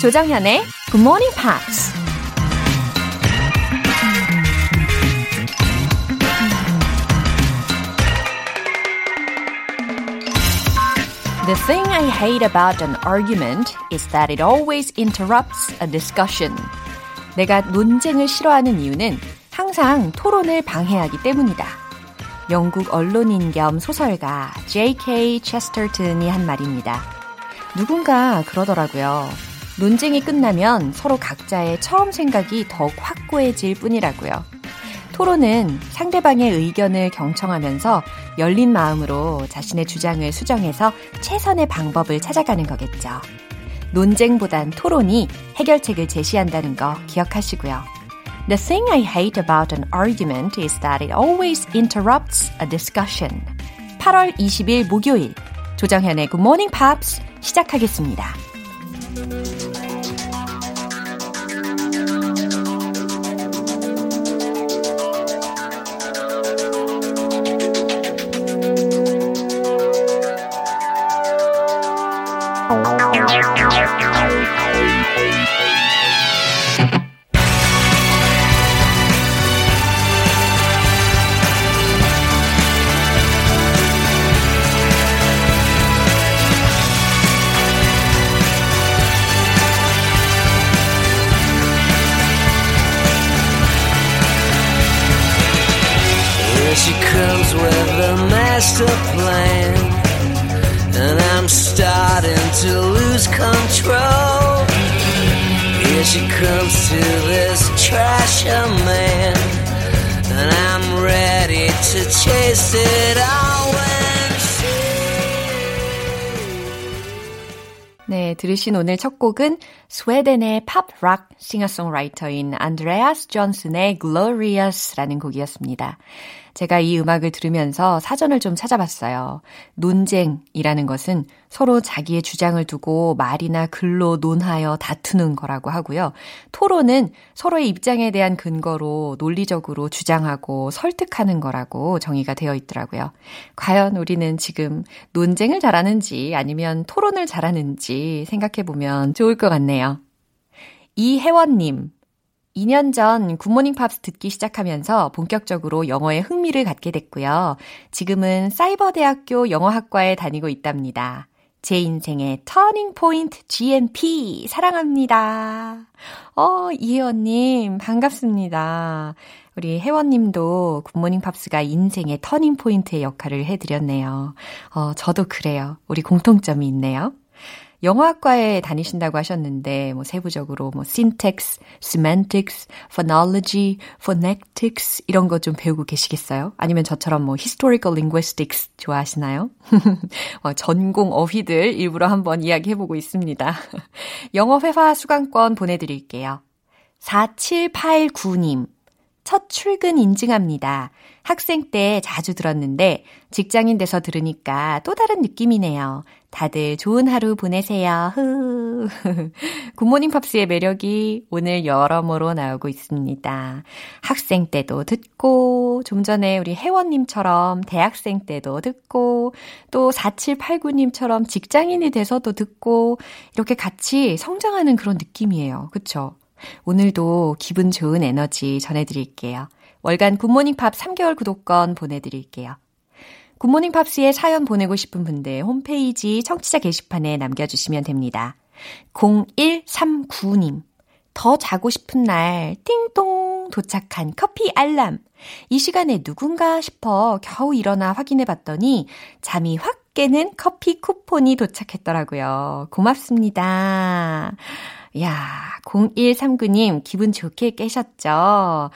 조정현의 Good Morning Pops. The thing I hate about an argument is that it always interrupts a discussion. 내가 논쟁을 싫어하는 이유는 항상 토론을 방해하기 때문이다. 영국 언론인 겸 소설가 J.K. 체스터튼이 한 말입니다. 누군가 그러더라고요. 논쟁이 끝나면 서로 각자의 처음 생각이 더욱 확고해질 뿐이라고요. 토론은 상대방의 의견을 경청하면서 열린 마음으로 자신의 주장을 수정해서 최선의 방법을 찾아가는 거겠죠. 논쟁보단 토론이 해결책을 제시한다는 거 기억하시고요. The thing I hate about an argument is that it always interrupts a discussion. 8월 20일 목요일 조정현의 Good Morning Pops 시작하겠습니다. 들으신 오늘 첫 곡은 스웨덴의 팝락 싱어송라이터인 안드레아스 존슨의 Glorious라는 곡이었습니다. 제가 이 음악을 들으면서 사전을 좀 찾아봤어요. 논쟁이라는 것은 서로 자기의 주장을 두고 말이나 글로 논하여 다투는 거라고 하고요. 토론은 서로의 입장에 대한 근거로 논리적으로 주장하고 설득하는 거라고 정의가 되어 있더라고요. 과연 우리는 지금 논쟁을 잘하는지 아니면 토론을 잘하는지 생각해 보면 좋을 것 같네요. 이혜원님, 2년 전 Good Morning Pops 듣기 시작하면서 본격적으로 영어에 흥미를 갖게 됐고요. 지금은 사이버대학교 영어학과에 다니고 있답니다. 제 인생의 터닝 포인트 GMP 사랑합니다. 어, 이혜원님 반갑습니다. 우리 혜원님도 Good Morning Pops가 인생의 터닝 포인트의 역할을 해드렸네요. 어, 저도 그래요. 우리 공통점이 있네요. 영어학과에 다니신다고 하셨는데 뭐 세부적으로 뭐 syntax, semantics, phonology, phonetics 이런 거 좀 배우고 계시겠어요? 아니면 저처럼 뭐 historical linguistics 좋아하시나요? 어, 전공 어휘들 일부러 한번 이야기해 보고 있습니다. 영어 회화 수강권 보내 드릴게요. 4789님. 첫 출근 인증합니다. 학생 때 자주 들었는데 직장인 돼서 들으니까 또 다른 느낌이네요. 다들 좋은 하루 보내세요. 흐. 굿모닝 팝스의 매력이 오늘 여러모로 나오고 있습니다. 학생 때도 듣고, 좀 전에 우리 혜원 님처럼 대학생 때도 듣고, 또 4789 님처럼 직장인이 돼서도 듣고, 이렇게 같이 성장하는 그런 느낌이에요. 그쵸? 오늘도 기분 좋은 에너지 전해드릴게요. 월간 굿모닝 팝 3개월 구독권 보내드릴게요. 굿모닝 팝스에 사연 보내고 싶은 분들 홈페이지 청취자 게시판에 남겨주시면 됩니다. 0139님. 더 자고 싶은 날, 띵동 도착한 커피 알람. 이 시간에 누군가 싶어 겨우 일어나 확인해 봤더니 잠이 확 깨는 커피 쿠폰이 도착했더라고요. 고맙습니다. 야, 0139님 기분 좋게 깨셨죠?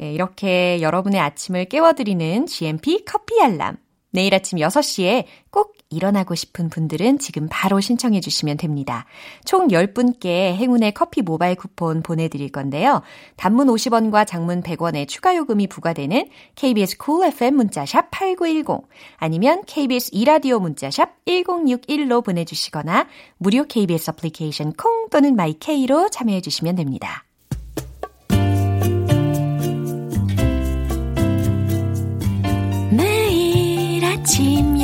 예, 이렇게 여러분의 아침을 깨워드리는 GMP 커피 알람. 내일 아침 6시에 꼭 일어나고 싶은 분들은 지금 바로 신청해 주시면 됩니다. 총 10분께 행운의 커피 모바일 쿠폰 보내드릴 건데요. 단문 50원과 장문 100원의 추가 요금이 부과되는 KBS Cool FM 문자샵 8910 아니면 KBS 이라디오 문자샵 1061로 보내주시거나 무료 KBS 애플리케이션 콩 또는 My K로 참여해 주시면 됩니다. 매일 아침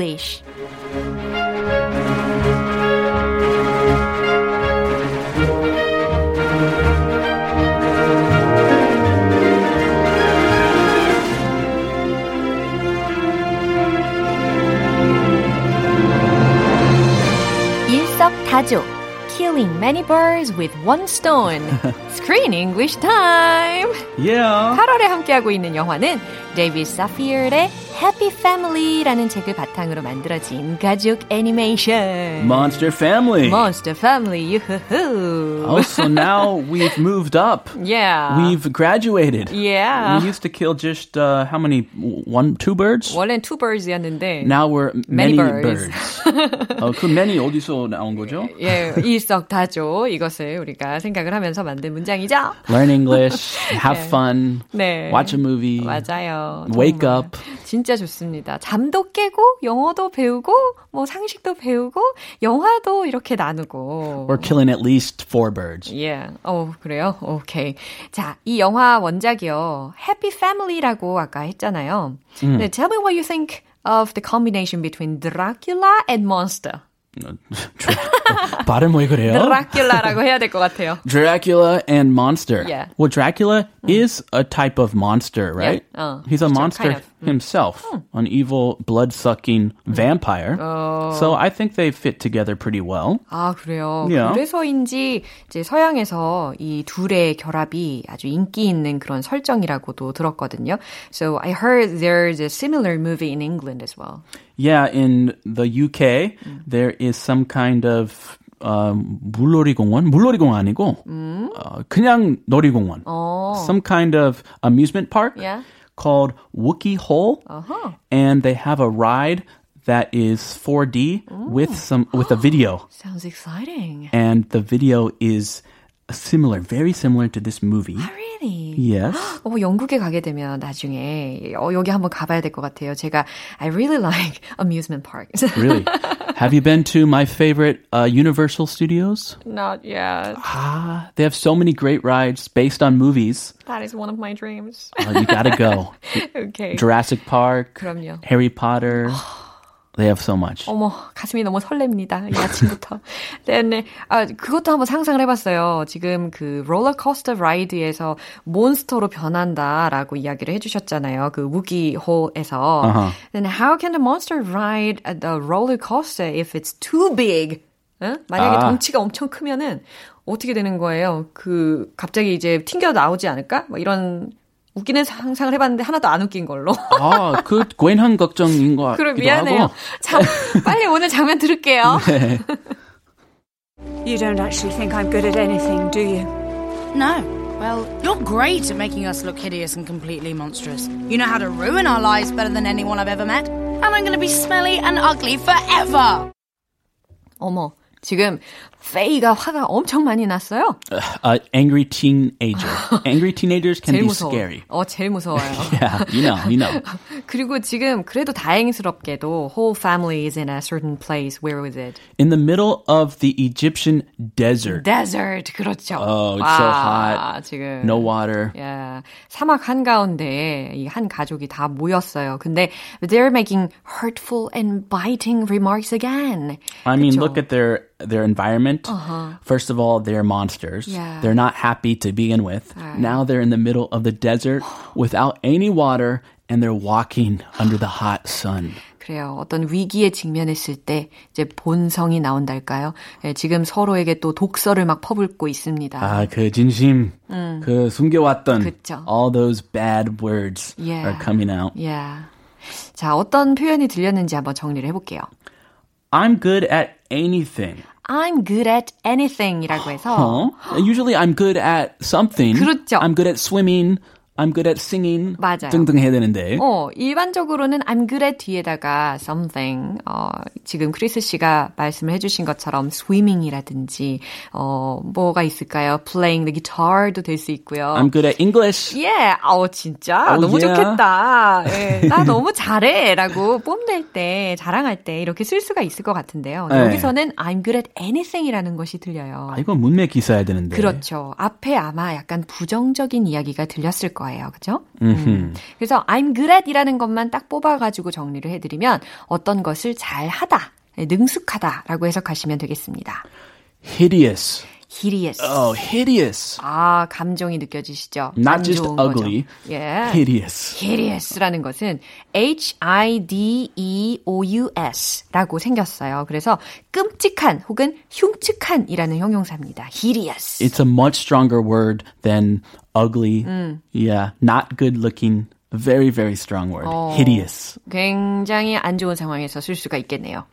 English. 일석다조. Killing many birds with one stone. Screen English time. Yeah. 8월에 함께하고 있는 영화는 데이비드 사피어의 Happy Family라는 책을 바탕으로 만들어진 가족 애니메이션. Monster Family. Monster Family, 유후후. Oh, so now we've moved up. Yeah. We've graduated. Yeah. We used to kill just uh, how many? One, two birds. 원래는 two birds였는데 Now we're Many many, birds. birds. 어, 그 many 어디서 나온 거죠? 예, 일석 다조 이것을 우리가 생각을 하면서 만든 문장이죠. Learn English, have fun, 네. watch a movie, 맞아요. wake 정말. up. 진짜 좋습니다. 잠도 깨고 영어도 배우고 뭐 상식도 배우고 영화도 이렇게 나누고. We're killing at least four birds. 예. 어, 그래요? 오케이. 자, 이 영화 원작이요. Happy Family라고 아까 했잖아요. 네, tell me what you think of the combination between Dracula and monster. 발음 왜 그래요? 드라큘라라고 해야 될 것 같아요. Dracula and monster. Yeah. Well, Dracula is a type of monster, right? Uh, He's a 그렇죠, monster kind of. himself, an evil, blood-sucking vampire. So I think they fit together pretty well. 아, 그래요. Yeah. 그래서인지 이제 서양에서 이 둘의 결합이 아주 인기 있는 그런 설정이라고도 들었거든요. So I heard there's a similar movie in England as well. Yeah, in the UK, there is some kind of um, 물놀이공원? 물놀이공원 아니고 어, 그냥 놀이공원. Some kind of amusement park Yeah. called Wookie Hole, and they have a ride that is 4D with some with a video, Sounds exciting. and the video is similar, very similar to this movie. Really? Yes. 어, 영국에 가게 되면 나중에 어, 여기 한번 가봐야 될 것 같아요. 제가 I really like amusement parks. Really? Have you been to my favorite uh, Universal Studios? Not yet. Ah, they have so many great rides based on movies. That is one of my dreams. Uh, you gotta go. okay. Jurassic Park, 그럼요. Harry Potter. They have so much. 어머, 가슴이 너무 설렙니다. 이 아침부터. 네, 네. 아, 그것도 한번 상상을 해봤어요. 지금 그 롤러코스터 라이드에서 몬스터로 변한다라고 이야기를 해주셨잖아요. 그 우기 홀에서. Uh-huh. Then how can the monster ride at the roller coaster if it's too big? 응? 만약에 아. 덩치가 엄청 크면은 어떻게 되는 거예요? 그 갑자기 이제 튕겨 나오지 않을까? 뭐 이런 웃기는 상상을 해봤는데 하나도 안 웃긴 걸로. 아, 그 괜한 걱정인 것 그럼 같기도 미안해요. 하고. 자, 빨리 오늘 장면 들을게요. You don't actually think I'm good at anything, do you? No. Well, you're great at making us look hideous and completely monstrous. You know how to ruin our lives better than anyone I've ever met. And I'm going to be smelly and ugly forever. 어머, 지금 페이가 화가 엄청 많이 났어요. Uh, angry teenager. Angry teenagers can 제일 be 무서워. scary. 어, 제일 무서워요. Yeah, you know, you know. 그리고 지금 그래도 다행스럽게도 whole family is in a certain place. Where was it? In the middle of the Egyptian desert. Desert. 그렇죠. Oh, it's so 와, hot. 지금 No water. 야, 사막 한가운데 이 한 가족이 다 모였어요. 근데 they're making hurtful and biting remarks again. I mean, 그쵸? look at their their environment. First of all, they're monsters. Yeah. They're not happy to begin with. Now they're in the middle of the desert without any water and they're walking under the hot sun. 그래요. 어떤 위기에 직면했을 때 이제 본성이 나온달까요? 예, 지금 서로에게 또 독서를 막 퍼붓고 있습니다. 아, 그 진심, 그 숨겨왔던 그쵸. all those bad words Yeah. are coming out. Yeah. 자, 어떤 표현이 들렸는지 한번 정리를 해볼게요. I'm good at anything. I'm good at anything이라고 해서 Huh? Usually I'm good at something. 그렇죠. I'm good at swimming. I'm good at singing 맞아요. 등등 해야 되는데. 어, 일반적으로는 I'm good at 뒤에다가 something, 어, 지금 크리스 씨가 말씀을 해 주신 것처럼 swimming이라든지, 어, 뭐가 있을까요? playing the guitar도 될 수 있고요. I'm good at English. 예, yeah. 어, 진짜 Oh, 너무 yeah. 좋겠다. 예, 나 너무 잘해. 라고 뽐낼 때, 자랑할 때 이렇게 쓸 수가 있을 것 같은데요. 네. 여기서는 I'm good at anything이라는 것이 들려요. 아, 이건 문맥 기사야 되는데. 그렇죠. 앞에 아마 약간 부정적인 이야기가 들렸을 거예요. 그죠? 음. 그래서 I'm good at 이라는 것만 딱 뽑아가지고 정리를 해드리면 어떤 것을 잘 하다, 능숙하다 라고 해석하시면 되겠습니다. Hideous. hideous. Oh, hideous. 아, 감정이 느껴지시죠? Not 안 just ugly. 거죠. 예. Hideous. hideous라는 것은 H-I-D-E-O-U-S라고 생겼어요. 그래서 끔찍한 혹은 흉측한이라는 형용사입니다. hideous. It's a much stronger word than ugly. Yeah, not good looking. Very, very strong word. Hideous. 굉장히 안 좋은 상황에서 쓸 수가 있겠네요.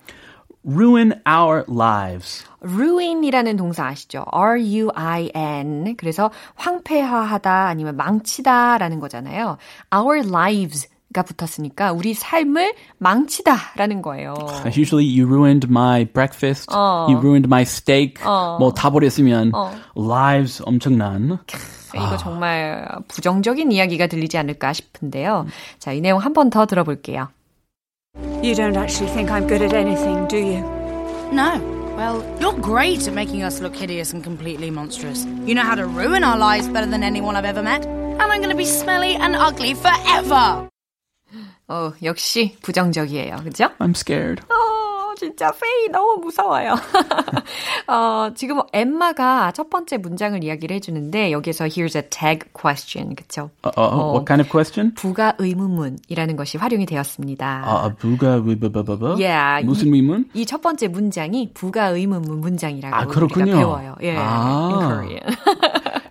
Ruin our lives. ruin이라는 동사 아시죠? R-U-I-N. 그래서 황폐화하다 아니면 망치다라는 거잖아요. Our lives 가 붙었으니까 우리 삶을 망치다라는 거예요. Usually you ruined my breakfast. You ruined my steak. 뭐 다 버렸으면 lives 엄청난. 이거 정말 부정적인 이야기가 들리지 않을까 싶은데요. 자, 이 내용 한 번 더 들어볼게요. You don't actually think I'm good at anything, do you? No. Well, you're great at making us look hideous and completely monstrous. You know how to ruin our lives better than anyone I've ever met. And I'm going to be smelly and ugly forever. 어, 역시 부정적이에요. 그죠? I'm scared. 어, 진짜 페이 너무 무서워요. 어, 지금 엠마가 첫 번째 문장을 이야기를 해주는데 여기서 here's a tag question, 그쵸? Uh, uh, what kind of question? 부가 의문문이라는 것이 활용이 되었습니다. 아, 부가 위바바바바? Yeah, 무슨 이- 의문? 이 첫 번째 문장이 부가 의문문 문장이라고 아, 그렇군요. 우리가 배워요. 예, 아. in Korean.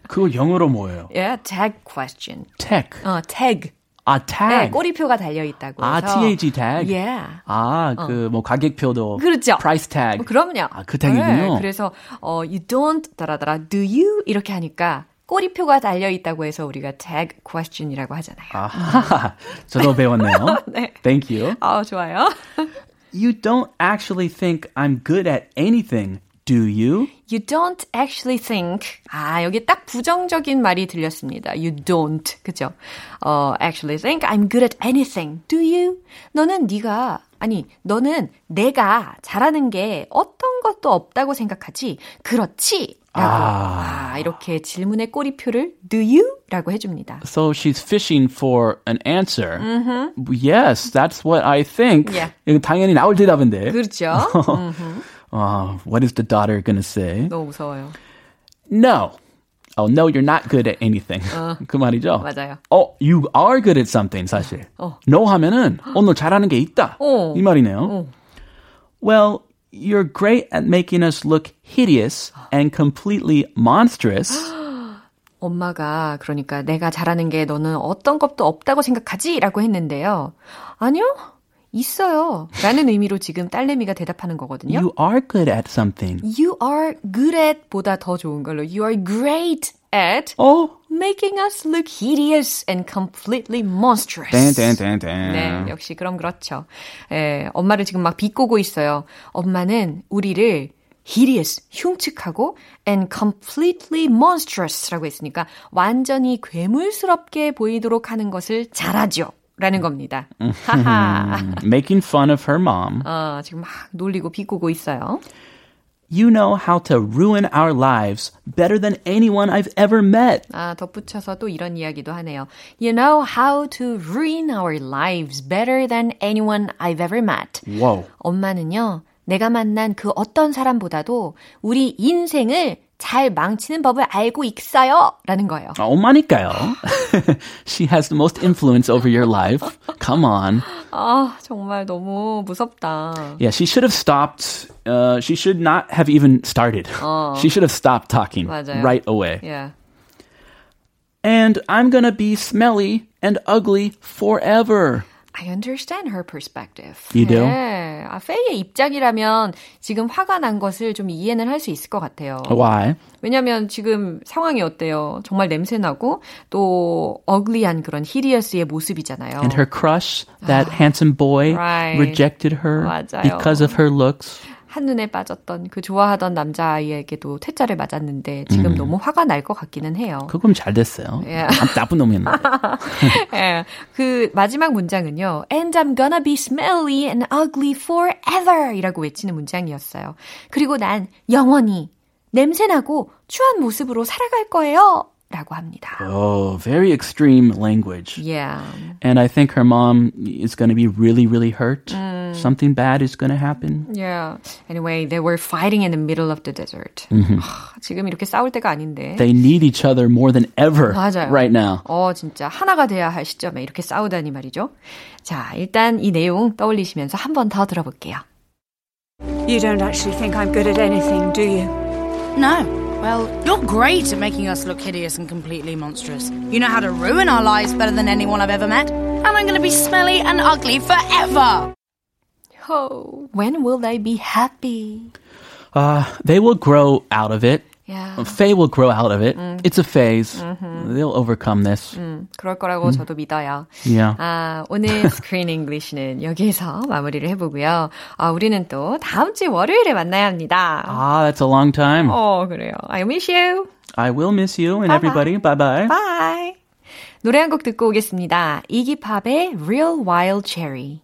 그거 영어로 뭐예요? 예, tag question. tag. 어, tag. 아, 네, tag. 꼬리표가 달려 있다고 아. TAG tag? 예. 아, 그, 뭐, 가격표도. 그렇죠. price tag. 어, 그럼요. 아, 그 tag이군요. 네, 그래서 어, you don't 따라따라 do you 이렇게 하니까 꼬리표가 달려 있다고 해서 우리가 tag question이라고 하잖아요. 아하, 저도 배웠네요. 네. Thank you. 아, 좋아요. You don't actually think I'm good at anything, do you? You don't actually think. 아, 여기 딱 부정적인 말이 들렸습니다. You don't. 그죠? 어, actually think I'm good at anything. Do you? 너는 네가 아니, 너는 내가 잘하는 게 어떤 것도 없다고 생각하지. 그렇지? 라고. 아. 아, 이렇게 질문의 꼬리표를 do you? 라고 해줍니다. So she's fishing for an answer. Yes, that's what I think. Yeah. 당연히 나올 대답인데. 그렇죠? Uh, what is the daughter gonna say? 너무 무서워요. No. Oh, no, you're not good at anything. 그 말이죠? 맞아요. Oh, you are good at something, 사실. 어. No 하면은, 어, 너 잘하는 게 있다. 어. 이 말이네요. 어. Well, you're great at making us look hideous and completely monstrous. 엄마가 그러니까 내가 잘하는 게 너는 어떤 것도 없다고 생각하지? 라고 했는데요. 아니요. 있어요. 라는 의미로 지금 딸내미가 대답하는 거거든요. You are good at something. You are good at 보다 더 좋은 걸로 You are great at Oh, making us look hideous and completely monstrous. 땡땡땡땡. 네, 역시 그럼 그렇죠. 예, 엄마를 지금 막 비꼬고 있어요. 엄마는 우리를 hideous, 흉측하고 and completely monstrous라고 했으니까 완전히 괴물스럽게 보이도록 하는 것을 잘하죠. 라는 겁니다. Making fun of her mom. 어, 지금 막 놀리고 비꼬고 있어요. You know how to ruin our lives better than anyone I've ever met. 아, 덧붙여서 또 이런 이야기도 하네요. You know how to ruin our lives better than anyone I've ever met. Whoa. 엄마는요, 내가 만난 그 어떤 사람보다도 우리 인생을 잘 망치는 법을 알고 있어요. 라는 거예요. 아, 엄마니까요. She has the most influence over your life. Come on. 아, 정말 너무 무섭다. Yeah, she should have stopped. Uh, she should not have even started. She should have stopped talking 맞아요. right away. Yeah. And I'm gonna be smelly and ugly forever. I understand her perspective. You do? 네. 아, 페이의 입장이라면 지금 화가 난 것을 좀 이해는 할 수 있을 것 같아요. Why? 왜냐면 지금 상황이 어때요? 정말 냄새나고 또 어글리한 그런 히리어스의 모습이잖아요. And her crush, that handsome boy, Right. rejected her 맞아요. because of her looks. 한눈에 빠졌던 그 좋아하던 남자아이에게도 퇴짜를 맞았는데 지금 너무 화가 날 것 같기는 해요. 그럼 잘 됐어요. 예. 아, 나쁜 놈이었는데. 예, 그 마지막 문장은요. And I'm gonna be smelly and ugly forever 이라고 외치는 문장이었어요. 그리고 난 영원히 냄새나고 추한 모습으로 살아갈 거예요. 라고 합니다. Oh, very extreme language. Yeah. And I think her mom is going to be really, really hurt. Something bad is going to happen. Yeah. Anyway, they were fighting in the middle of the desert. 하, 지금 이렇게 싸울 때가 아닌데. They need each other more than ever 맞아요. right now. 어, 진짜 하나가 돼야 할 시점에 이렇게 싸우다니 말이죠. 자, 일단 이 내용 떠올리시면서 한 번 더 들어볼게요. You don't actually think I'm good at anything, do you? No. Well, you're great at making us look hideous and completely monstrous. You know how to ruin our lives better than anyone I've ever met. And I'm going to be smelly and ugly forever. Oh, when will they be happy? Uh, they will grow out of it. Yeah. Faye will grow out of it. It's a phase. They'll overcome this. 그럴 거라고 저도 믿어요. Yeah. 아, 오늘 스크린 잉글리시는 여기에서 마무리를 해보고요. 아, 우리는 또 다음 주 월요일에 만나야 합니다. Ah, that's a long time. 어, 그래요. I miss you. I will miss you and Bye-bye. everybody. Bye bye. Bye. 노래 한 곡 듣고 오겠습니다. 이기팝의 Real Wild Cherry.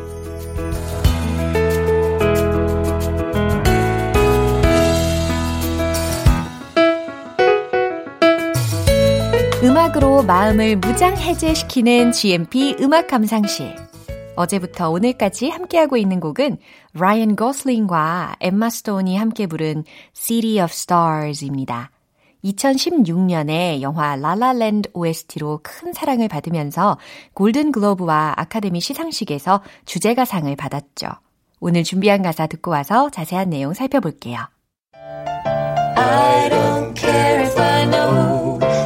음악으로 마음을 무장 해제시키는 GMP 음악 감상실. 어제부터 오늘까지 함께하고 있는 곡은 라이언 고슬링과 엠마 스톤이 함께 부른 City of Stars입니다. 2016년에 영화 라라랜드 OST로 큰 사랑을 받으면서 골든 글로브와 아카데미 시상식에서 주제가상을 받았죠. 오늘 준비한 가사 듣고 와서 자세한 내용 살펴볼게요. I don't care if I know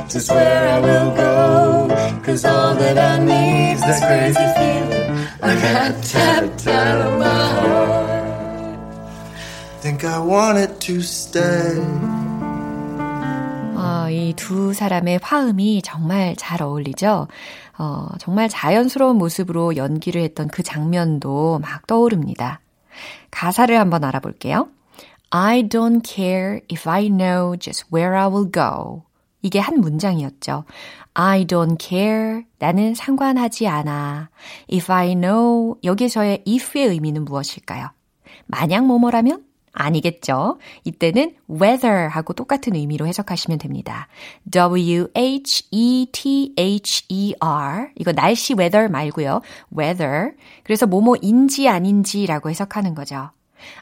just where I will go. Cause all that I need is that crazy feeling I got tapped out of my heart. Think I want it to stay. 어, 이두 사람의 화음이 정말 잘 어울리죠? 어, 정말 자연스러운 모습으로 연기를 했던 그 장면도 막 떠오릅니다. 가사를 한번 알아볼게요. I don't care if I know just where I will go. 이게 한 문장이었죠. I don't care. 나는 상관하지 않아. If I know. 여기서의 if의 의미는 무엇일까요? 만약 뭐뭐라면? 아니겠죠. 이때는 weather 하고 똑같은 의미로 해석하시면 됩니다. W-H-E-T-H-E-R. 이거 날씨 weather 말고요. weather. 그래서 뭐뭐인지 아닌지라고 해석하는 거죠.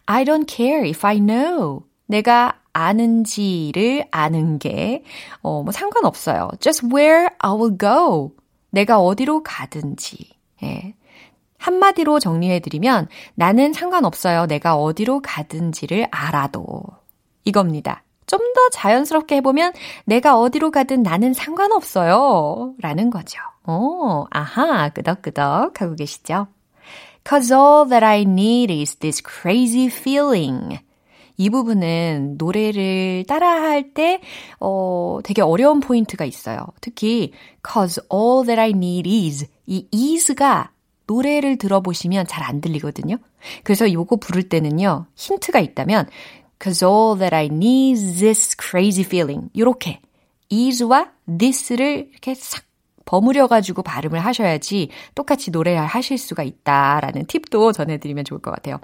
I don't care if I know. 내가 아는지를 아는 게, 어, 뭐 상관없어요. Just where I will go. 내가 어디로 가든지. 예. 한마디로 정리해드리면 나는 상관없어요. 내가 어디로 가든지를 알아도. 이겁니다. 좀 더 자연스럽게 해보면 내가 어디로 가든 나는 상관없어요. 라는 거죠. 오, 아하, 끄덕끄덕 하고 계시죠? Cause all that I need is this crazy feeling. 이 부분은 노래를 따라할 때, 어, 되게 어려운 포인트가 있어요. 특히, cause all that I need is. 이 is가 노래를 들어보시면 잘 안 들리거든요. 그래서 요거 부를 때는요, 힌트가 있다면, cause all that I need is this crazy feeling. 요렇게, is와 this를 이렇게 싹 버무려가지고 발음을 하셔야지 똑같이 노래를 하실 수가 있다라는 팁도 전해드리면 좋을 것 같아요.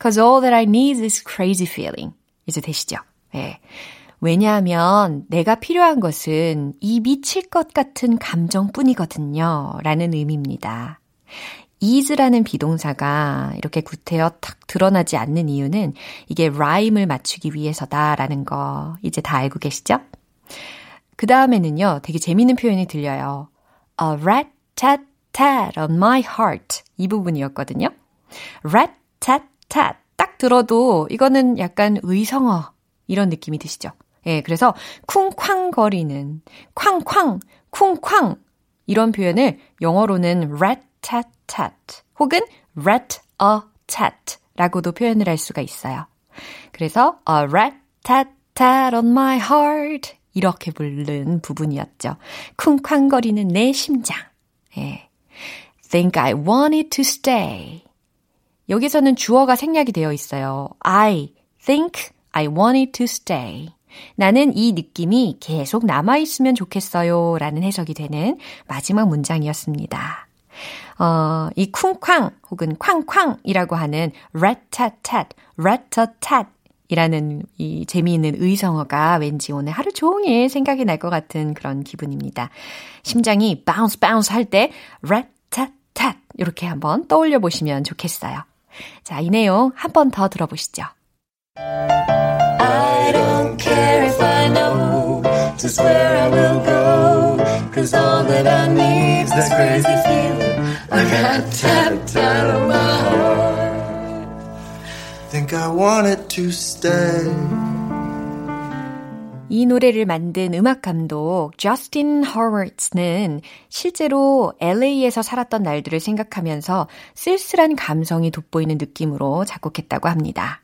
Cause all that I need is crazy feeling. 이제 되시죠? 예. 왜냐하면 내가 필요한 것은 이 미칠 것 같은 감정뿐이거든요. 라는 의미입니다. is라는 비동사가 이렇게 구태여 탁 드러나지 않는 이유는 이게 라임을 맞추기 위해서다라는 거 이제 다 알고 계시죠? 그 다음에는요, 되게 재밌는 표현이 들려요. A rat-tat-tat on my heart. 이 부분이었거든요. rat-tat-tat. 딱 들어도 이거는 약간 의성어 이런 느낌이 드시죠? 예, 그래서 쿵쾅거리는 쾅쾅 쿵쾅 이런 표현을 영어로는 rat-tat-tat 혹은 rat-a-tat 라고도 표현을 할 수가 있어요. 그래서 a rat-tat-tat on my heart 이렇게 부른 부분이었죠. 쿵쾅거리는 내 심장. 예. Think I want it to stay. 여기서는 주어가 생략이 되어 있어요. I think I want it to stay. 나는 이 느낌이 계속 남아있으면 좋겠어요. 라는 해석이 되는 마지막 문장이었습니다. 어, 이 쿵쾅 혹은 쾅쾅이라고 하는 rat-tat-tat, rat-a-tat 이라는 이 재미있는 의성어가 왠지 오늘 하루 종일 생각이 날 것 같은 그런 기분입니다. 심장이 bounce bounce 할때 rat-tat-tat 이렇게 한번 떠올려 보시면 좋겠어요. 자, 이 내용 한 번 더 들어보시죠. I don't care if I know just where I will go Cause all that I need is crazy feeling I got tap tap on my heart Think I want it to stay 이 노래를 만든 음악 감독 저스틴 허버츠는 실제로 LA에서 살았던 날들을 생각하면서 쓸쓸한 감성이 돋보이는 느낌으로 작곡했다고 합니다.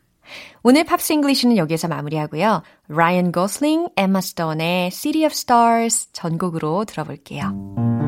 오늘 Pops English는 여기에서 마무리하고요. 라이언 고슬링, 엠마 스톤의 City of Stars 전곡으로 들어볼게요.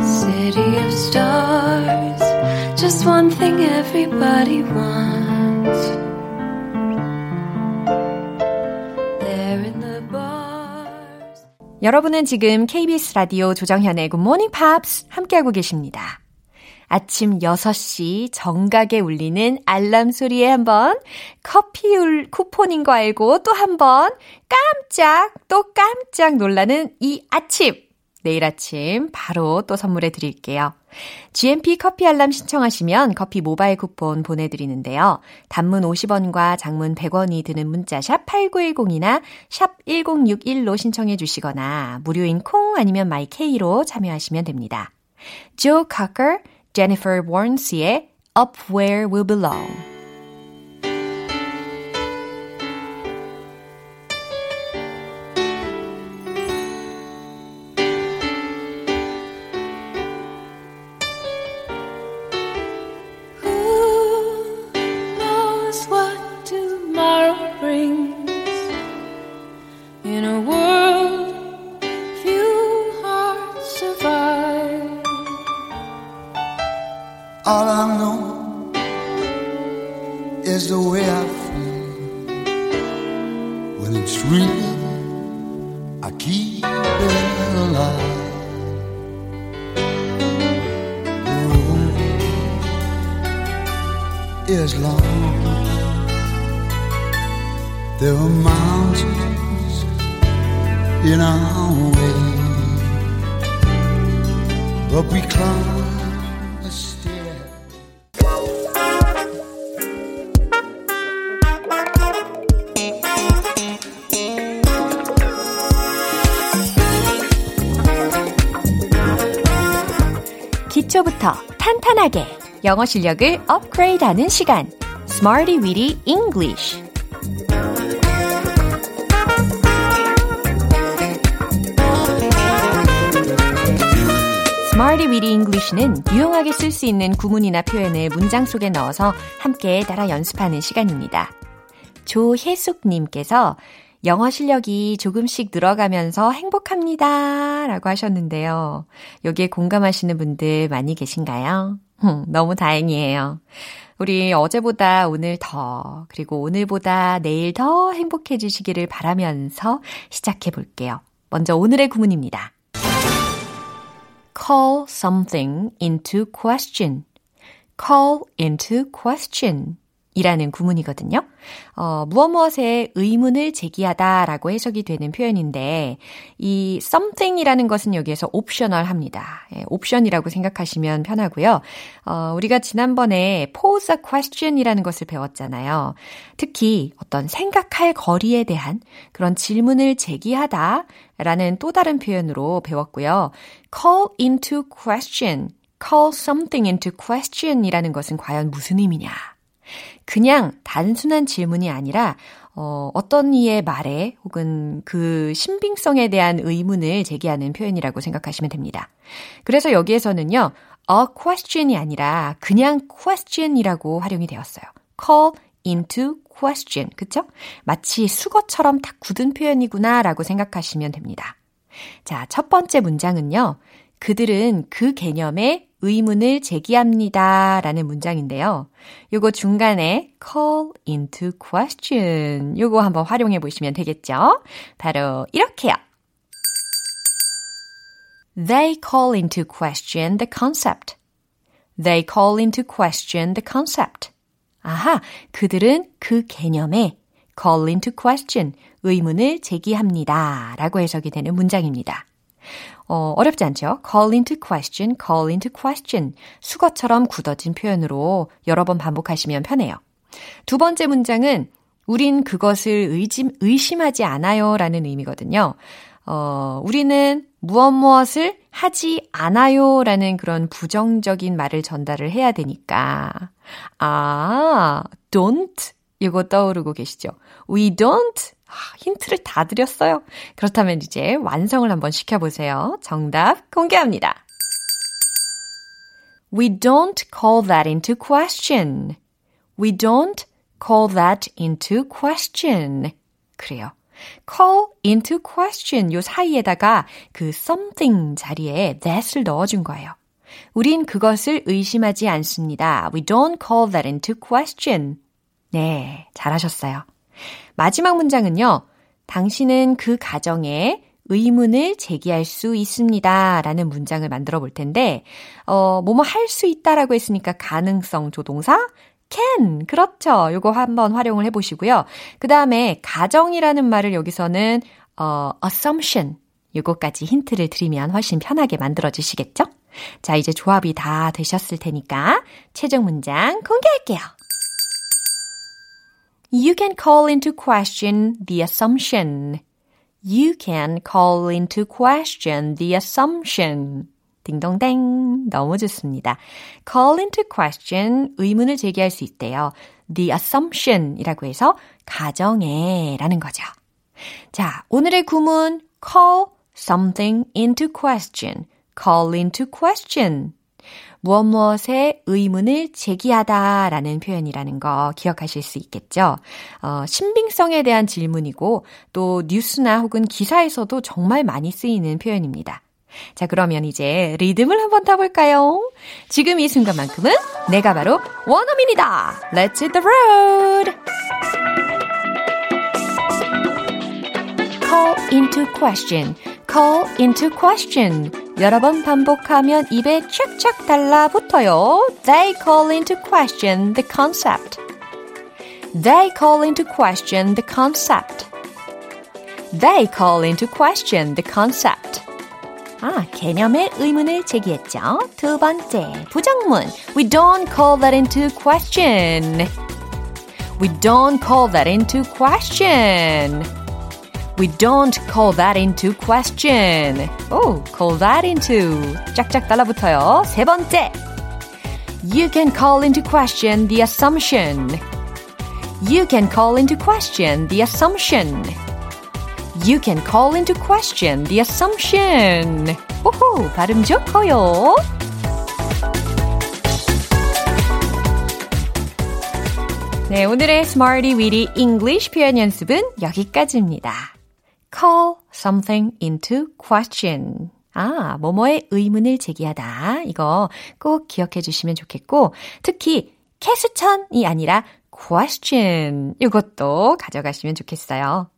City of stars, just one thing everybody wants. There in the bars. 여러분은 지금 KBS 라디오 조정현의 Good Morning Pops 함께하고 계십니다. 아침 6시 정각에 울리는 알람 소리에 한번 커피 쿠폰인 거 알고 또 한번 깜짝 또 깜짝 놀라는 이 아침. 내일 아침 바로 또 선물해 드릴게요. GMP 커피 알람 신청하시면 커피 모바일 쿠폰 보내드리는데요. 단문 50원과 장문 100원이 드는 문자 샵 8910이나 샵 1061로 신청해 주시거나 무료인 콩 아니면 마이케이로 참여하시면 됩니다. 조 카커 Jennifer Warnes의 Up Where We Belong. 영어 실력을 업그레이드하는 시간, Smarty Weedy English. 마리 위리 잉글리쉬는 유용하게 쓸 수 있는 구문이나 표현을 문장 속에 넣어서 함께 따라 연습하는 시간입니다. 조혜숙님께서 영어 실력이 조금씩 늘어가면서 행복합니다. 라고 하셨는데요. 여기에 공감하시는 분들 많이 계신가요? 너무 다행이에요. 우리 어제보다 오늘 더, 그리고 오늘보다 내일 더 행복해지시기를 바라면서 시작해 볼게요. 먼저 오늘의 구문입니다. call something into question. call into question. 이라는 구문이거든요. 어, 무엇 무엇에 의문을 제기하다 라고 해석이 되는 표현인데, 이 something이라는 것은 여기에서 옵셔널 합니다. 예, 옵션이라고 생각하시면 편하고요. 어, 우리가 지난번에 pose a question이라는 것을 배웠잖아요. 특히 어떤 생각할 거리에 대한 그런 질문을 제기하다 라는 또 다른 표현으로 배웠고요. call into question, call something into question 이라는 것은 과연 무슨 의미냐? 그냥 단순한 질문이 아니라 어, 어떤 이의 말에 혹은 그 신빙성에 대한 의문을 제기하는 표현이라고 생각하시면 됩니다. 그래서 여기에서는요, a question이 아니라 그냥 question이라고 활용이 되었어요. call into question. 그쵸? 마치 수거처럼 딱 굳은 표현이구나라고 생각하시면 됩니다. 자, 첫 번째 문장은요. 그들은 그 개념에 의문을 제기합니다. 라는 문장인데요. 요거 중간에 call into question. 요거 한번 활용해 보시면 되겠죠? 바로 이렇게요. They call into question the concept. They call into question the concept. 아하, 그들은 그 개념에 call into question, 의문을 제기합니다. 라고 해석이 되는 문장입니다. 어, 어렵지 않죠? call into question, call into question. 수거처럼 굳어진 표현으로 여러 번 반복하시면 편해요. 두 번째 문장은 우린 그것을 의심, 의심하지 않아요 라는 의미거든요. 어, 우리는 무엇 무엇을 하지 않아요 라는 그런 부정적인 말을 전달을 해야 되니까. 아, don't 이거 떠오르고 계시죠? We don't 힌트를 다 드렸어요. 그렇다면 이제 완성을 한번 시켜보세요. 정답 공개합니다. We don't call that into question. We don't call that into question. 그래요. call into question 요 사이에다가 그 something 자리에 that을 넣어준 거예요. 우린 그것을 의심하지 않습니다. We don't call that into question. 네, 잘하셨어요. 마지막 문장은요. 당신은 그 가정에 의문을 제기할 수 있습니다. 라는 문장을 만들어 볼 텐데, 어, 뭐뭐 할 수 있다라고 했으니까 가능성 조동사, can. 그렇죠. 요거 한번 활용을 해 보시고요. 그 다음에 가정이라는 말을 여기서는, 어, assumption. 요거까지 힌트를 드리면 훨씬 편하게 만들어 주시겠죠? 자, 이제 조합이 다 되셨을 테니까 최종 문장 공개할게요. You can call into question the assumption. You can call into question the assumption. 딩동댕. 너무 좋습니다. call into question, 의문을 제기할 수 있대요. the assumption 이라고 해서 가정에 라는 거죠. 자, 오늘의 구문 call something into question, call into question. 무엇 무엇에 의문을 제기하다 라는 표현이라는 거 기억하실 수 있겠죠? 어, 신빙성에 대한 질문이고 또 뉴스나 혹은 기사에서도 정말 많이 쓰이는 표현입니다. 자, 그러면 이제 리듬을 한번 타볼까요? 지금 이 순간만큼은 내가 바로 원어민이다! Let's hit the road! call into question, call into question. 여러 번 반복하면 입에 착착 달라붙어요. They call into question the concept. They call into question the concept. They call into question the concept. 아, 개념의 의문을 제기했죠. 두 번째, 부정문. We don't call that into question. We don't call that into question. We don't call that into question. 오, call that into. 짝짝 달라붙어요. 세 번째. You can call into question the assumption. You can call into question the assumption. You can call into question the assumption. 호호, 발음 좋고요. 네, 오늘의 Smarty Weedy English 표현 연습은 여기까지입니다. Call something into question. 아, 뭐뭐의 의문을 제기하다. 이거 꼭 기억해 주시면 좋겠고, 특히 캐스천이 아니라 question. 이것도 가져가시면 좋겠어요.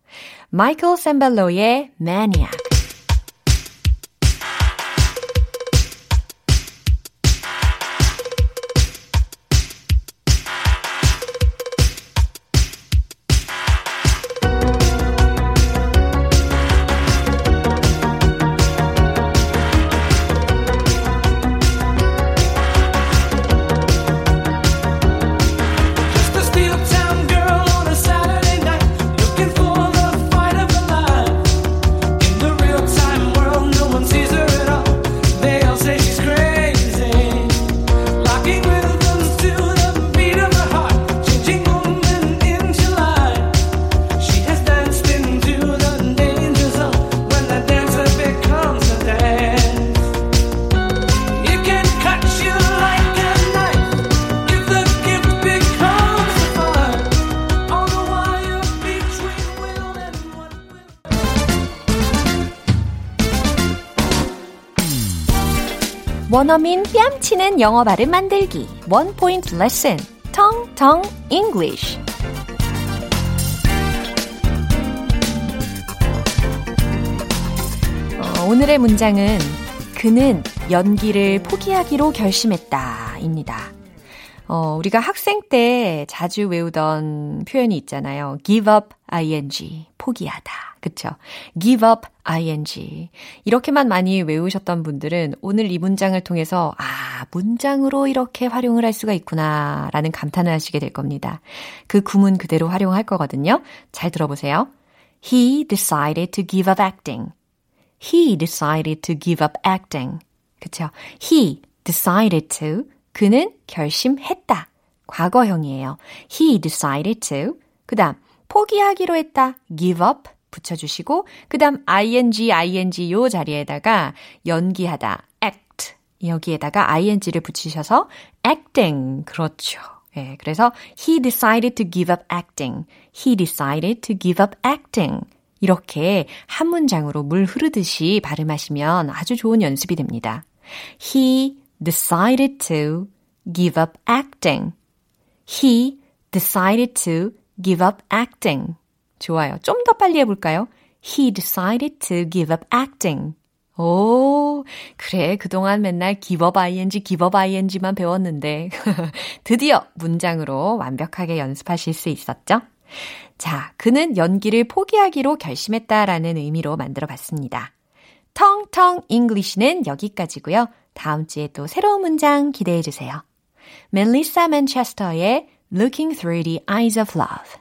마이클 샘벨로의 Maniac. 영어 발음 만들기. 원 포인트 레슨 텅텅 English. 어, 오늘의 문장은 그는 연기를 포기하기로 결심했다입니다. 어, 우리가 학생 때 자주 외우던 표현이 있잖아요. give up ing, 포기하다. 그쵸? give up ing. 이렇게만 많이 외우셨던 분들은 오늘 이 문장을 통해서, 아, 문장으로 이렇게 활용을 할 수가 있구나, 라는 감탄을 하시게 될 겁니다. 그 구문 그대로 활용할 거거든요. 잘 들어보세요. He decided to give up acting. He decided to give up acting. 그쵸? He decided to. 그는 결심했다. 과거형이에요. He decided to. 그 다음, 포기하기로 했다. give up. 붙여주시고, 그 다음, ing, ing 요 자리에다가 연기하다. act. 여기에다가 ing를 붙이셔서 acting. 그렇죠. 예, 그래서 he decided to give up acting. He decided to give up acting. 이렇게 한 문장으로 물 흐르듯이 발음하시면 아주 좋은 연습이 됩니다. He decided to give up acting. He decided to give up acting. 좋아요. 좀 더 빨리 해볼까요? He decided to give up acting. 오, 그래. 그동안 맨날 give up ing, give up ing만 배웠는데. 드디어 문장으로 완벽하게 연습하실 수 있었죠? 자, 그는 연기를 포기하기로 결심했다라는 의미로 만들어 봤습니다. 텅텅 English는 여기까지고요. 다음 주에 또 새로운 문장 기대해 주세요. 멜리사 맨체스터의 Looking Through the Eyes of Love.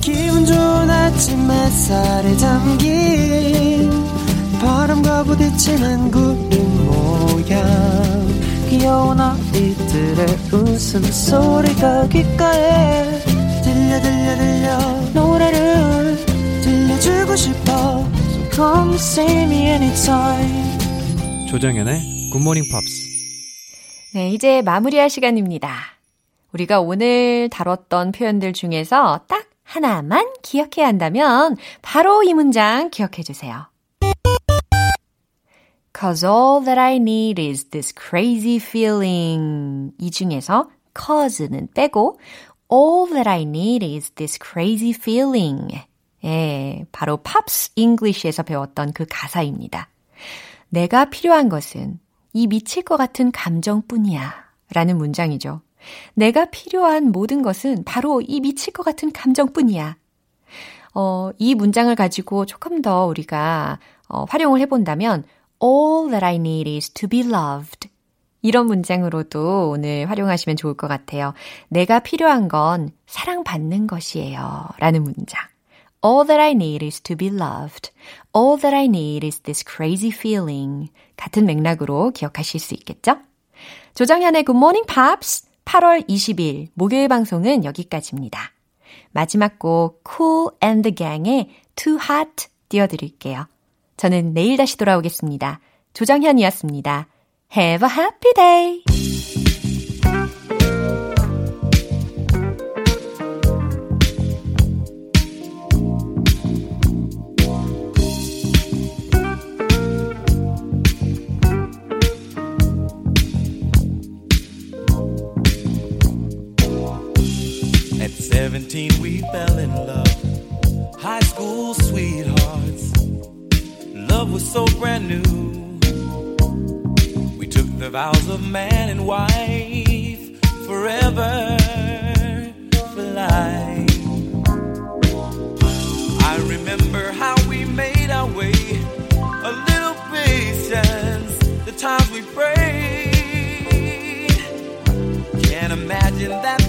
기분 좋은 아침 햇살에 담긴 바람과 부딪히는 구름 모양 귀여운 아이들의 웃음소리가 귓가에 들려 들려 들려 노래를 들려주고 싶어 So come see me anytime 조정연의 굿모닝 팝스. 네, 이제 마무리할 시간입니다. 우리가 오늘 다뤘던 표현들 중에서 딱 하나만 기억해야 한다면 바로 이 문장 기억해 주세요. Cause all that I need is this crazy feeling. 이 중에서 cause는 빼고 all that I need is this crazy feeling. 예, 바로 Pops English에서 배웠던 그 가사입니다. 내가 필요한 것은 이 미칠 것 같은 감정뿐이야. 라는 문장이죠. 내가 필요한 모든 것은 바로 이 미칠 것 같은 감정뿐이야. 어, 이 문장을 가지고 조금 더 우리가 어, 활용을 해본다면 All that I need is to be loved. 이런 문장으로도 오늘 활용하시면 좋을 것 같아요. 내가 필요한 건 사랑받는 것이에요. 라는 문장. All that I need is to be loved. All that I need is this crazy feeling. 같은 맥락으로 기억하실 수 있겠죠? 조정현의 Good Morning Pops 8월 20일 목요일 방송은 여기까지입니다. 마지막 곡 Cool and the Gang의 Too Hot 띄워드릴게요. 저는 내일 다시 돌아오겠습니다. 조정현이었습니다. Have a happy day! 17, we fell in love. High school sweethearts. Love was so brand new. We took the vows of man and wife forever for life. I remember how we made our way. A little patience, the times we prayed. Can't imagine that